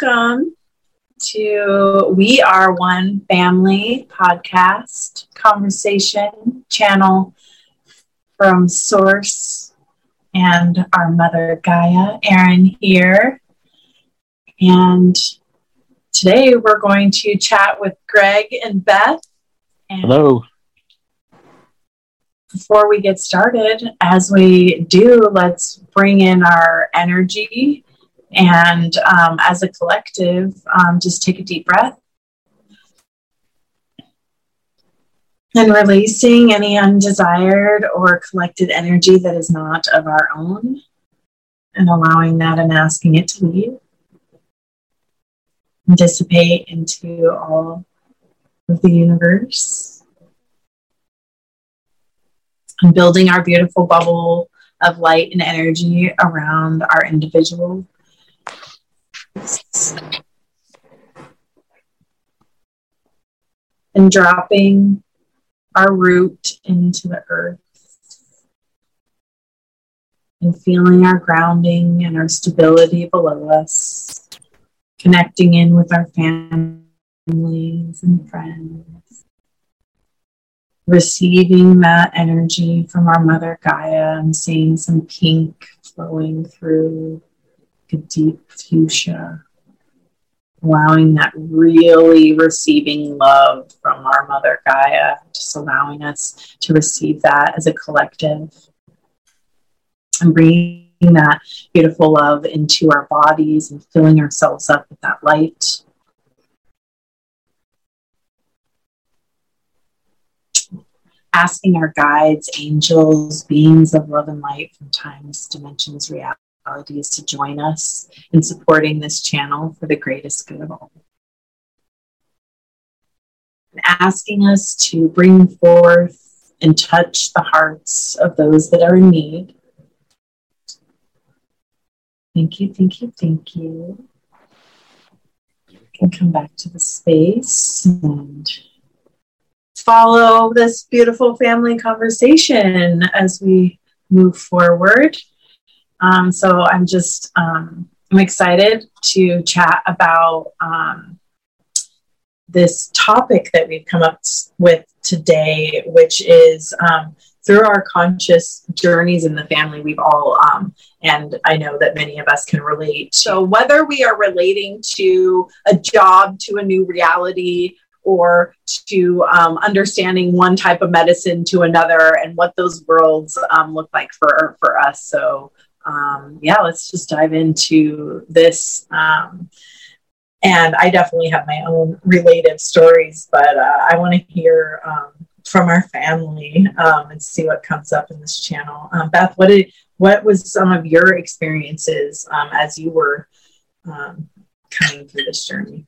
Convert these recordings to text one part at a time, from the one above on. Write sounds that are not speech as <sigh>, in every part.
Welcome to We Are One Family podcast conversation channel from Source and our mother Gaia, Erin here. And today we're going to chat with Greg and Beth. And Hello. Before we get started, as we do, let's bring in our energy and um, as a collective, um, just take a deep breath. And releasing any undesired or collected energy that is not of our own, and allowing that and asking it to leave and dissipate into all of the universe. And building our beautiful bubble of light and energy around our individual and dropping our root into the earth and feeling our grounding and our stability below us, connecting in with our families and friends, receiving that energy from our mother Gaia and seeing some pink flowing through a deep fuchsia, allowing that really receiving love from our mother Gaia, just allowing us to receive that as a collective and bringing that beautiful love into our bodies and filling ourselves up with that light. Asking our guides, angels, beings of love and light from times, dimensions, reality is to join us in supporting this channel for the greatest good of all. And asking us to bring forth and touch the hearts of those that are in need. Thank you, thank you, thank you. You can come back to the space and follow this beautiful family conversation as we move forward. Um, so I'm just um, I'm excited to chat about um, this topic that we've come up with today, which is um, through our conscious journeys in the family, we've all, um, and I know that many of us can relate. So, whether we are relating to a job, to a new reality, or to um, understanding one type of medicine to another, and what those worlds um, look like for for us. So, um, yeah, let's just dive into this. Um, and I definitely have my own related stories, but uh, I want to hear um, from our family um, and see what comes up in this channel. Um, Beth, what did what was some of your experiences um, as you were coming through this journey?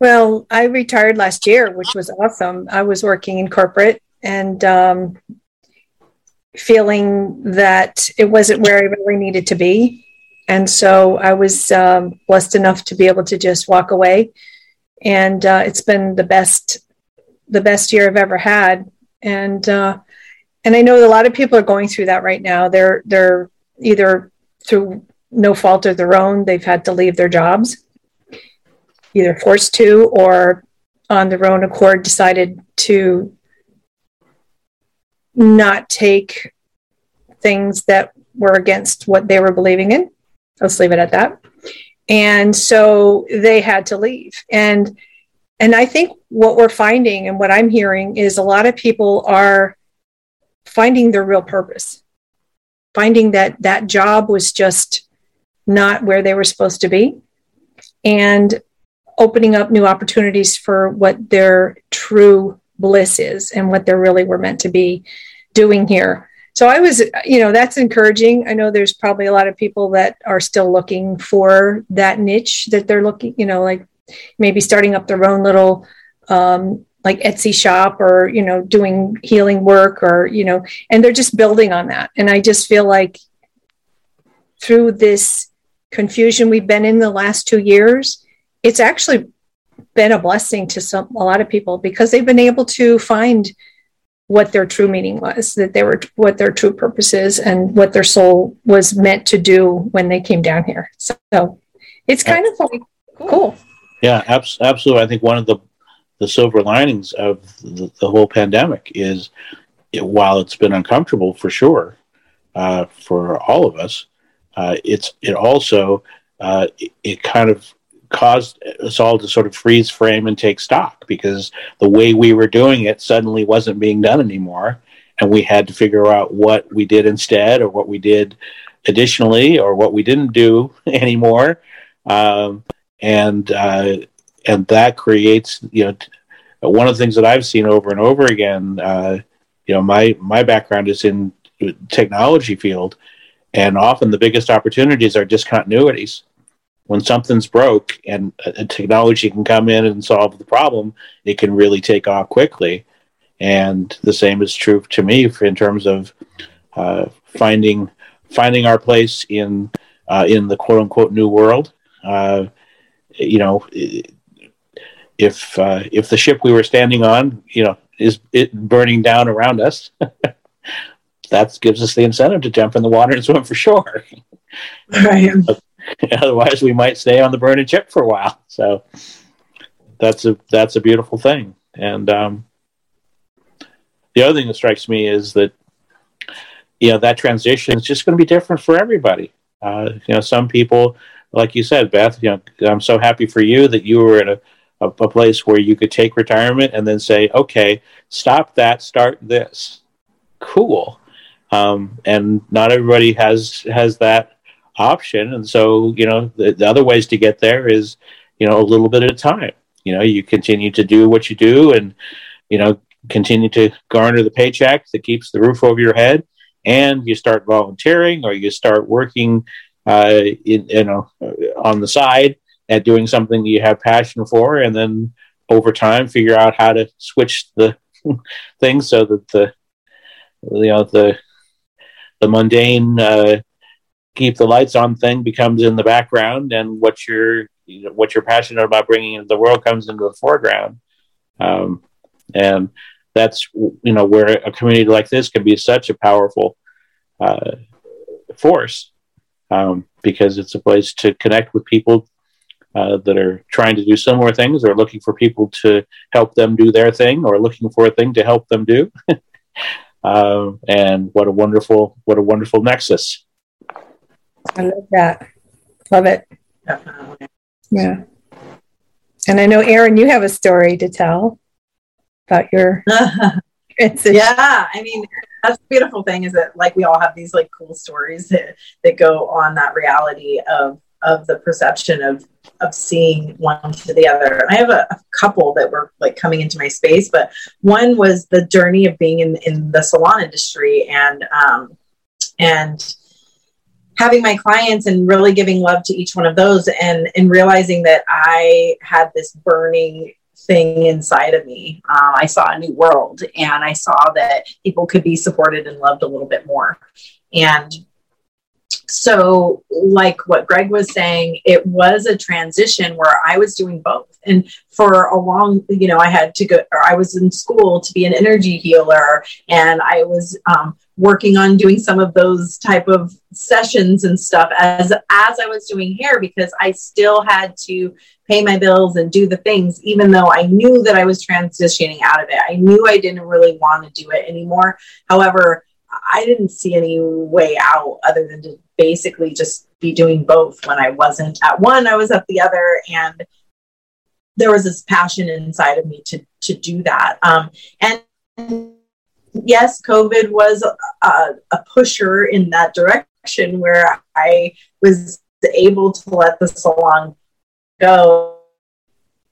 Well, I retired last year, which was awesome. I was working in corporate and um, feeling that it wasn't where I really needed to be. And so I was um, blessed enough to be able to just walk away. And uh, it's been the best, the best year I've ever had. And, uh, and I know a lot of people are going through that right now. They're, they're either through no fault of their own, they've had to leave their jobs, either forced to or on their own accord decided to not take things that were against what they were believing in. Let's leave it at that. And so they had to leave. And and I think what we're finding and what I'm hearing is a lot of people are finding their real purpose. Finding that that job was just not where they were supposed to be and opening up new opportunities for what their true bliss is and what they really were meant to be doing here. So I was, you know, that's encouraging. I know there's probably a lot of people that are still looking for that niche that they're looking, you know, like maybe starting up their own little um, like Etsy shop or, you know, doing healing work or, you know, and they're just building on that. And I just feel like through this confusion we've been in the last two years, it's actually been a blessing to some a lot of people because they've been able to find what their true meaning was, that they were what their true purpose is, and what their soul was meant to do when they came down here. So, so it's kind of like cool. Yeah, abs- absolutely. I think one of the the silver linings of the, the whole pandemic is, it, while it's been uncomfortable for sure uh, for all of us, uh, it's it also uh, it, it kind of caused us all to sort of freeze frame and take stock because the way we were doing it suddenly wasn't being done anymore and we had to figure out what we did instead or what we did additionally or what we didn't do <laughs> anymore. Um, and uh, and that creates you know one of the things that I've seen over and over again uh, you know my my background is in technology field and often the biggest opportunities are discontinuities when something's broke and a, technology can come in and solve the problem, it can really take off quickly. And the same is true to me in terms of uh, finding finding our place in uh, in the quote unquote new world. Uh, you know, if uh, if the ship we were standing on, you know, is it burning down around us, <laughs> that gives us the incentive to jump in the water and swim for shore. Right. <laughs> Otherwise, we might stay on the burn and chip for a while. So that's a that's a beautiful thing. And um, the other thing that strikes me is that you know that transition is just going to be different for everybody. Uh, you know, some people, like you said, Beth. You know, I'm so happy for you that you were in a, a, a place where you could take retirement and then say, okay, stop that, start this. Cool. Um, and not everybody has has that option. And so, you know, the, the, other ways to get there is, you know, a little bit at a time. You know, you continue to do what you do and, you know, continue to garner the paycheck that keeps the roof over your head. And you start volunteering or you start working, uh, in, you know, on the side at doing something you have passion for. And then over time, figure out how to switch the <laughs> things so that the, you know, the, the mundane, uh, keep the lights on thing becomes in the background, and what you're you know, what you're passionate about bringing into the world comes into the foreground. Um, and that's you know where a community like this can be such a powerful uh, force um, because it's a place to connect with people uh, that are trying to do similar things or looking for people to help them do their thing or looking for a thing to help them do. um, <laughs> and what a wonderful what a wonderful nexus I love that. Love it. Definitely. Yeah. And I know, Erin, you have a story to tell about your <laughs> Yeah, I mean, that's the beautiful thing is that like we all have these like cool stories that, that go on that reality of of the perception of of seeing one to the other. I have a, a, couple that were like coming into my space, but one was the journey of being in in the salon industry and um and having my clients and really giving love to each one of those and and realizing that I had this burning thing inside of me. Uh, I saw a new world and I saw that people could be supported and loved a little bit more. And so, like what Greg was saying, it was a transition where I was doing both. And for a long, you know, I had to go, or I was in school to be an energy healer, and I was um, working on doing some of those type of sessions and stuff as as I was doing hair because I still had to pay my bills and do the things even though I knew that I was transitioning out of it. I knew I didn't really want to do it anymore. However, I didn't see any way out other than to basically just be doing both when I wasn't at one, I was at the other and there was this passion inside of me to to do that. Um, and yes, COVID was a, a pusher in that direction where I was able to let the salon go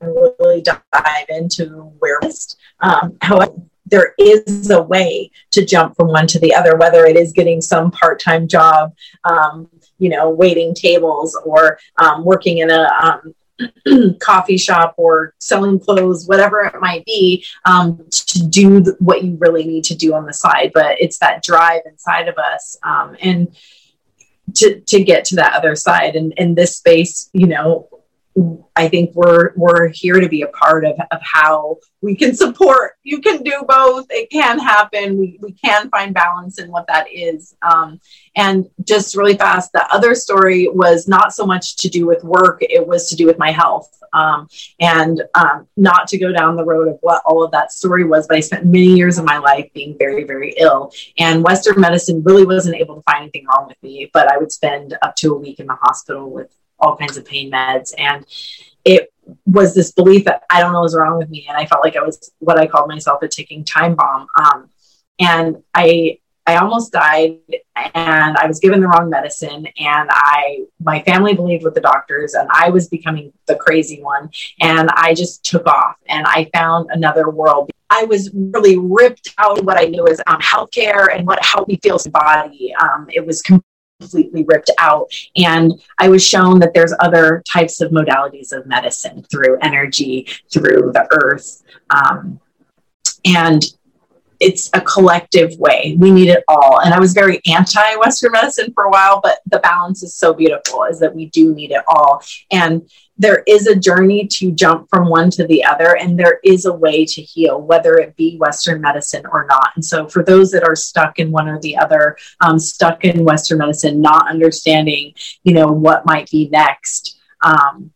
and really dive into where um, however there is a way to jump from one to the other whether it is getting some part-time job um, you know waiting tables or um, working in a um, <clears throat> coffee shop or selling clothes, whatever it might be, um, to do what you really need to do on the side. But it's that drive inside of us, um, and to to get to that other side. And in this space, you know, I think we're we're here to be a part of, of how we can support. You can do both. It can happen. We, we can find balance in what that is. Um, and just really fast, the other story was not so much to do with work, it was to do with my health. Um, and um, not to go down the road of what all of that story was, but I spent many years of my life being very, very ill. And Western medicine really wasn't able to find anything wrong with me, but I would spend up to a week in the hospital with all kinds of pain meds. And it was this belief that I don't know what's wrong with me. And I felt like I was what I called myself a ticking time bomb. Um, and I, I almost died and I was given the wrong medicine and I my family believed with the doctors and I was becoming the crazy one and I just took off and I found another world. I was really ripped out of what I knew as um, healthcare and what helped me feel body. Um, it was completely ripped out. And I was shown that there's other types of modalities of medicine through energy, through the earth. Um, and it's a collective way. We need it all. And I was very anti Western medicine for a while, but the balance is so beautiful is that we do need it all. And there is a journey to jump from one to the other, and there is a way to heal, whether it be Western medicine or not. And so, for those that are stuck in one or the other, um, stuck in Western medicine, not understanding, you know, what might be next, um,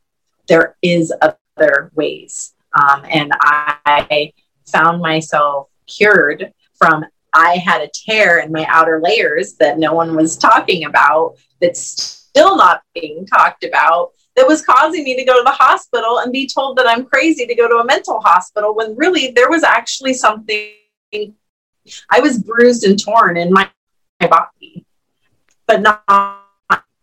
there is other ways. Um, and I found myself cured from I had a tear in my outer layers that no one was talking about, that's still not being talked about, that was causing me to go to the hospital and be told that I'm crazy to go to a mental hospital when really there was actually something. I was bruised and torn in my, my body, but not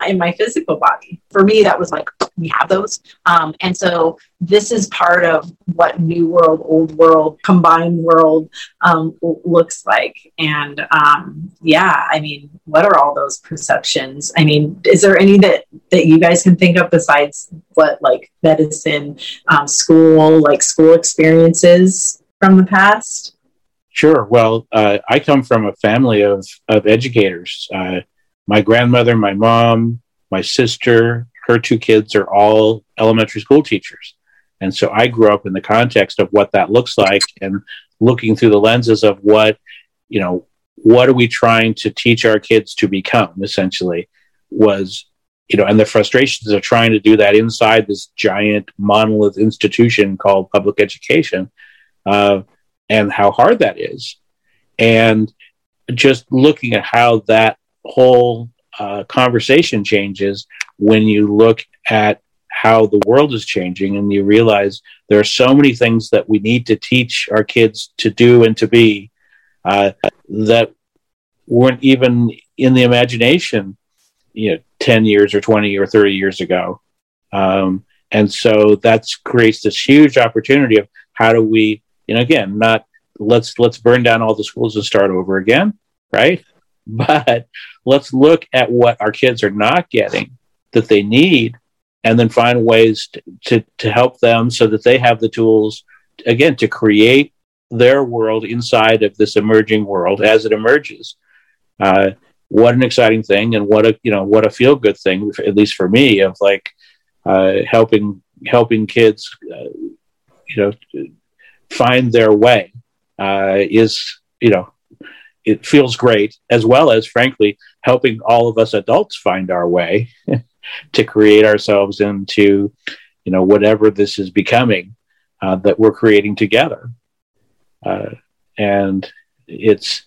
in my physical body. For me, that was like, we have those. Um, and so this is part of what new world, old world, combined world um, looks like. And um, yeah, I mean, what are all those perceptions? I mean, is there any that, that you guys can think of besides what like medicine, um, school, like school experiences from the past? Sure. Well, uh, I come from a family of, of educators. Uh, my grandmother, my mom, my sister, her two kids are all elementary school teachers. And so I grew up in the context of what that looks like and looking through the lenses of what, you know, what are we trying to teach our kids to become essentially was, you know, and the frustrations of trying to do that inside this giant monolith institution called public education uh, and how hard that is. And just looking at how that whole uh, conversation changes when you look at how the world is changing and you realize there are so many things that we need to teach our kids to do and to be uh, that weren't even in the imagination you know 10 years or 20 or 30 years ago. Um, and so that creates this huge opportunity of how do we you know again not let's let's burn down all the schools and start over again right <laughs> but let's look at what our kids are not getting that they need and then find ways to, to, to help them so that they have the tools again to create their world inside of this emerging world as it emerges. Uh, what an exciting thing and what a you know what a feel good thing at least for me of like uh, helping helping kids uh, you know find their way uh, is you know it feels great, as well as, frankly, helping all of us adults find our way <laughs> to create ourselves into, you know, whatever this is becoming uh, that we're creating together. Uh, and it's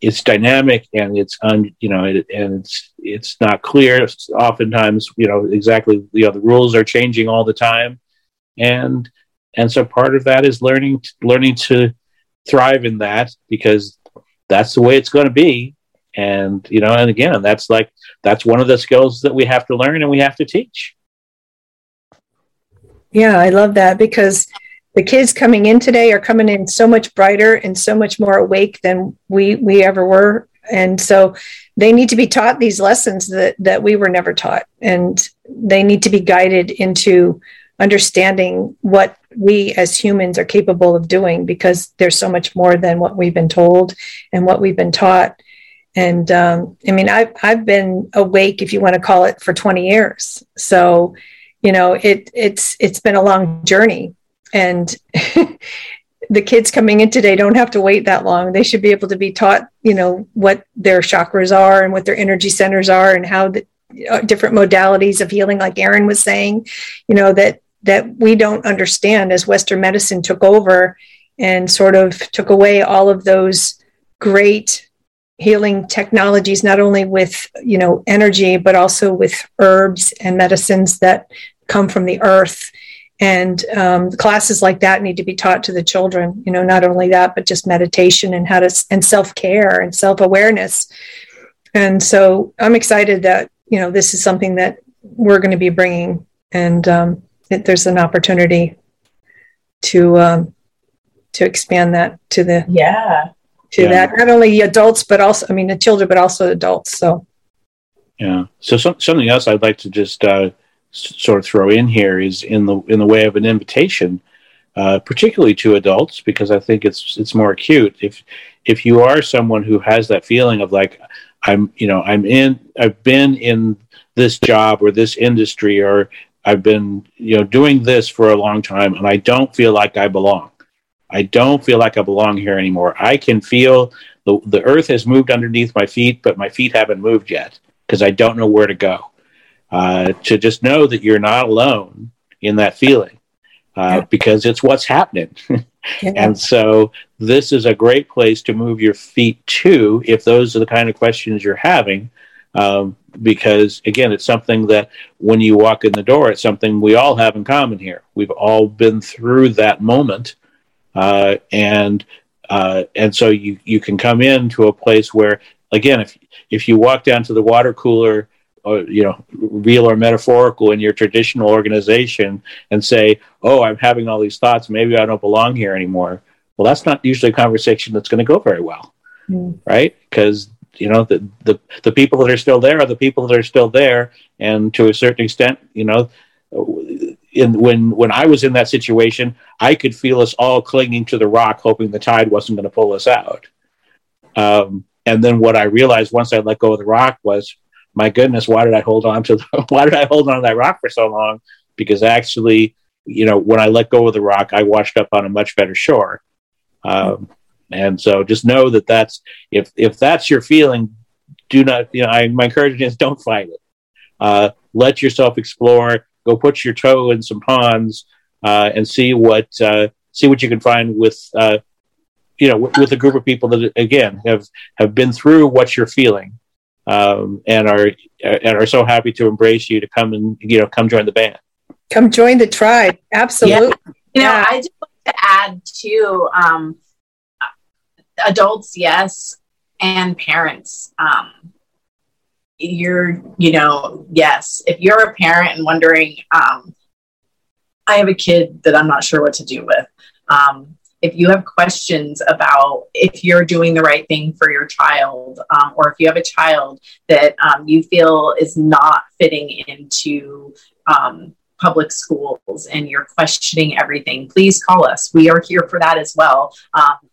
it's dynamic and it's un, you know it, and it's it's not clear. It's oftentimes, you know, exactly you know the rules are changing all the time, and and so part of that is learning learning to thrive in that because that's the way it's going to be. And you know and again that's like that's one of the skills that we have to learn and we have to teach. Yeah i love that because the kids coming in today are coming in so much brighter and so much more awake than we we ever were. And so they need to be taught these lessons that that we were never taught. And they need to be guided into understanding what we as humans are capable of doing because there's so much more than what we've been told and what we've been taught. And um, I mean, I've, I've been awake, if you want to call it, for 20 years. So, you know it it's it's been a long journey and <laughs> the kids coming in today don't have to wait that long they should be able to be taught you know what their chakras are and what their energy centers are and how the uh, different modalities of healing like Erin was saying you know that that we don't understand as western medicine took over and sort of took away all of those great healing technologies not only with you know energy but also with herbs and medicines that come from the earth. And um, classes like that need to be taught to the children you know not only that but just meditation and how to and self-care and self-awareness. And so i'm excited that you know this is something that we're going to be bringing and um, it, there's an opportunity to um, to expand that to the yeah. to yeah. that not only adults but also i mean the children but also adults so. Yeah. So some, something else i'd like to just uh, sort of throw in here is in the in the way of an invitation uh, particularly to adults because i think it's it's more acute. If if you are someone who has that feeling of like i'm you know i'm in i've been in this job or this industry or i've been you know doing this for a long time and i don't feel like i belong I don't feel like I belong here anymore. I can feel the, the earth has moved underneath my feet, but my feet haven't moved yet because I don't know where to go. Uh, to just know that you're not alone in that feeling uh, yeah. because it's what's happening. <laughs> yeah. And so this is a great place to move your feet to if those are the kind of questions you're having. Um, because again, it's something that when you walk in the door, it's something we all have in common here. We've all been through that moment uh, and uh, and so you you can come into a place where again if if you walk down to the water cooler or you know real or metaphorical in your traditional organization and say oh i'm having all these thoughts maybe i don't belong here anymore well that's not usually a conversation that's going to go very well mm. right because you know the, the the people that are still there are the people that are still there and to a certain extent you know in when when I was in that situation, I could feel us all clinging to the rock, hoping the tide wasn't going to pull us out. Um, and then what I realized once I let go of the rock was, my goodness, why did I hold on to the, <laughs> why did I hold on to that rock for so long? Because actually, you know, when I let go of the rock, I washed up on a much better shore. Um, and so just know that that's if if that's your feeling, do not you know I, my encouragement is don't fight it. Uh, let yourself explore go put your toe in some ponds uh, and see what uh, see what you can find with uh, you know with, with, a group of people that again have have been through what you're feeling um, and are and are so happy to embrace you to come and you know come join the band. Come join the tribe. Absolutely. Yeah. You know, yeah. I just want to add to um, adults, yes, and parents. Um, you're, you know, yes, if you're a parent and wondering, um, I have a kid that I'm not sure what to do with. Um, if you have questions about if you're doing the right thing for your child, um, or if you have a child that um, you feel is not fitting into um, public schools and you're questioning everything, please call us. We are here for that as well.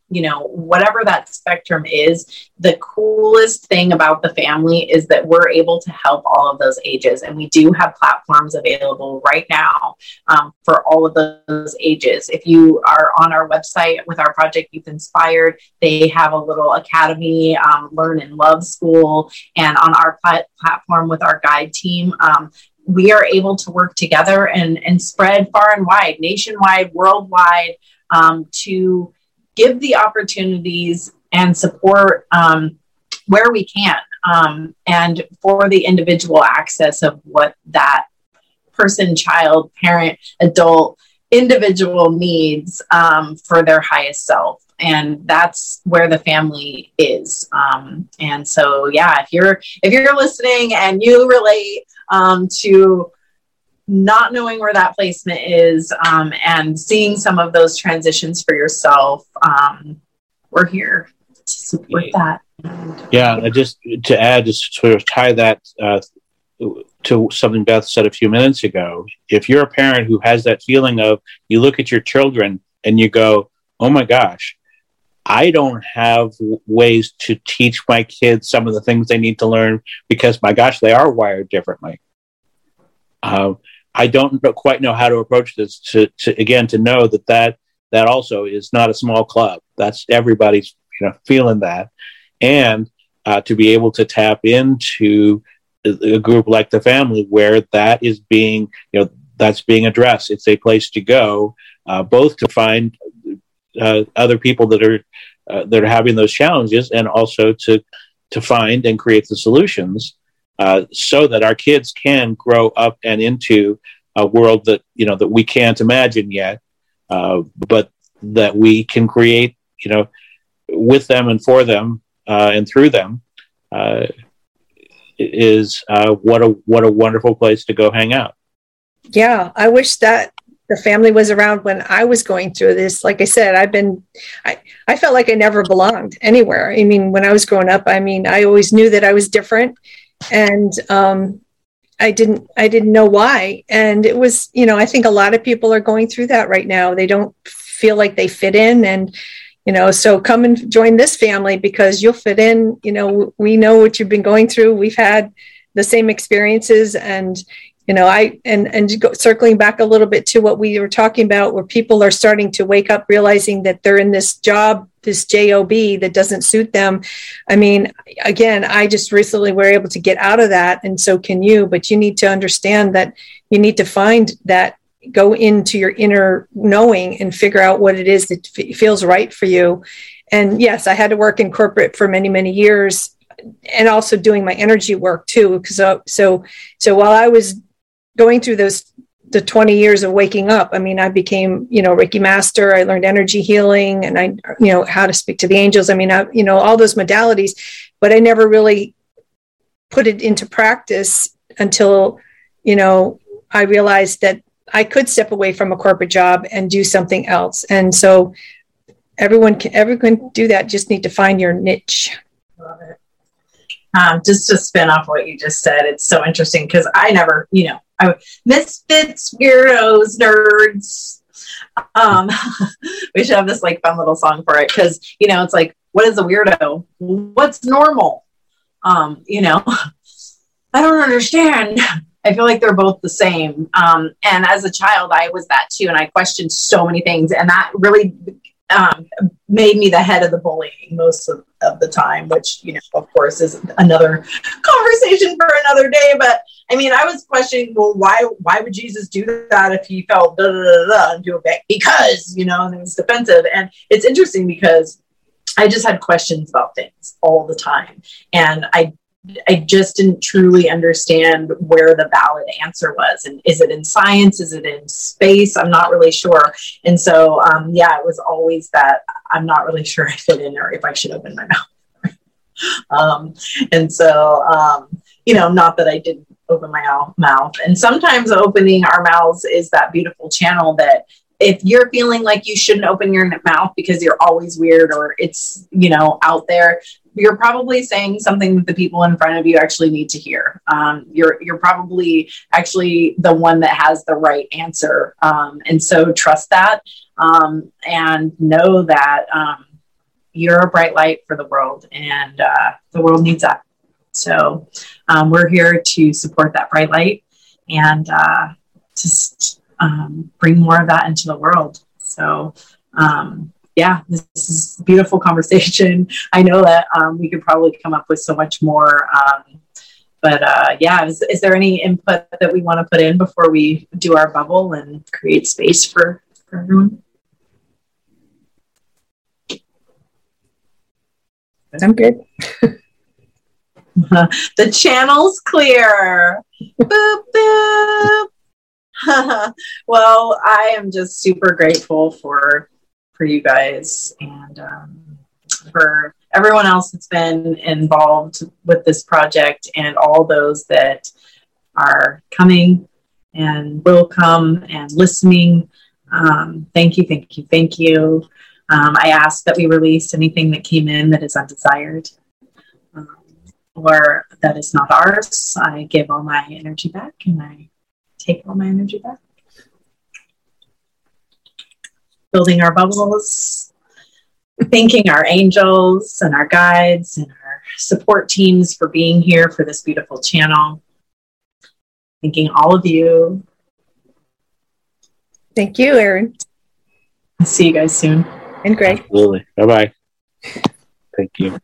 You know, whatever that spectrum is, the coolest thing about the family is that we're able to help all of those ages. And we do have platforms available right now um, for all of those ages. If you are on our website with our Project YouthINspired, they have a little academy, um, Learn and Love School. And on our plat- platform with our guide team, um, we are able to work together and, and spread far and wide, nationwide, worldwide, um, to give the opportunities and support um, where we can um, and for the individual access of what that person, child, parent, adult, individual needs um, for their highest self. And that's where the family is. Um, and so yeah if you're if you're listening and you relate um, to not knowing where that placement is um, and seeing some of those transitions for yourself, um, we're here to support that. Yeah, just to add, just sort of tie that uh, to something Beth said a few minutes ago. If you're a parent who has that feeling of you look at your children and you go, oh my gosh, I don't have ways to teach my kids some of the things they need to learn because my gosh, they are wired differently. Uh, I don't quite know how to approach this. To, to again to know that that that also is not a small club. That's everybody's you know feeling that, and uh, to be able to tap into a group like the family where that is being you know that's being addressed. It's a place to go, uh, both to find uh, other people that are uh, that are having those challenges, and also to to find and create the solutions uh, so that our kids can grow up and into a world that you know that we can't imagine yet, uh, but that we can create, you know, with them and for them uh, and through them. is what a what a wonderful place to go hang out yeah, I wish that the family was around when I was going through this. Like I said, I've been, I, I felt like I never belonged anywhere. I mean, when I was growing up, I mean, I always knew that I was different and, um, I didn't, I didn't know why. And it was, you know, I think a lot of people are going through that right now. They don't feel like they fit in and, you know, so come and join this family because you'll fit in. You know, we know what you've been going through. We've had the same experiences and you know i and and circling back a little bit to what we were talking about where people are starting to wake up realizing that they're in this job this job that doesn't suit them. I mean again i just recently were able to get out of that and so can you but you need to understand that you need to find that go into your inner knowing and figure out what it is that f- feels right for you. And yes i had to work in corporate for many many years and also doing my energy work too because so, uh, so so while i was going through those the 20 years of waking up i mean i became you know reiki master i learned energy healing and i you know how to speak to the angels. I mean I, you know all those modalities but i never really put it into practice until you know i realized that i could step away from a corporate job and do something else. And so everyone can everyone do that just need to find your niche. Love it. Um, just to spin off what you just said it's so interesting because i never you know I, misfits, weirdos, nerds. Um, <laughs> we should have this like fun little song for it because you know it's like, what is a weirdo? What's normal? Um, you know, <laughs> I don't understand. I feel like they're both the same. Um, and as a child, I was that too, and I questioned so many things, and that really um, made me the head of the bullying most of, of, the time, which, you know, of course, is another <laughs> conversation for another day. But I mean, I was questioning, well, why why would Jesus do that if he felt da da da da and do it back? Because, you know, and it was defensive. And it's interesting because I just had questions about things all the time. And I I just didn't truly understand where the valid answer was. And is it in science? Is it in space? I'm not really sure. And so, um, yeah, it was always that I'm not really sure I fit in or if I should open my mouth. <laughs> um, and so, um, you know, not that I didn't open my mouth. And sometimes opening our mouths is that beautiful channel that if you're feeling like you shouldn't open your mouth because you're always weird or it's, you know, out there, you're probably saying something that the people in front of you actually need to hear. Um, you're you're probably actually the one that has the right answer, um, and so trust that um, and know that um, you're a bright light for the world, and uh, the world needs that. So um, we're here to support that bright light and uh, um, bring more of that into the world. So yeah, this is a beautiful <laughs> conversation. I know that um, we could probably come up with so much more. Um, but uh, yeah, is, is, there any input that we want to put in before we do our bubble and create space for, for everyone? I'm good. <laughs> the channel's clear. boop, boop. <laughs> well, I am just super grateful for for you guys and um, for everyone else that's been involved with this project and all those that are coming and will come and listening. Um, thank you, thank you, thank you. Um, I ask that we release anything that came in that is undesired um, or that is not ours. I give all my energy back and I take all my energy back building our bubbles, thanking our angels and our guides and our support teams for being here for this beautiful channel. Thanking all of you Thank you, Erin. See you guys soon. And Greg. Absolutely. Bye bye. Thank you.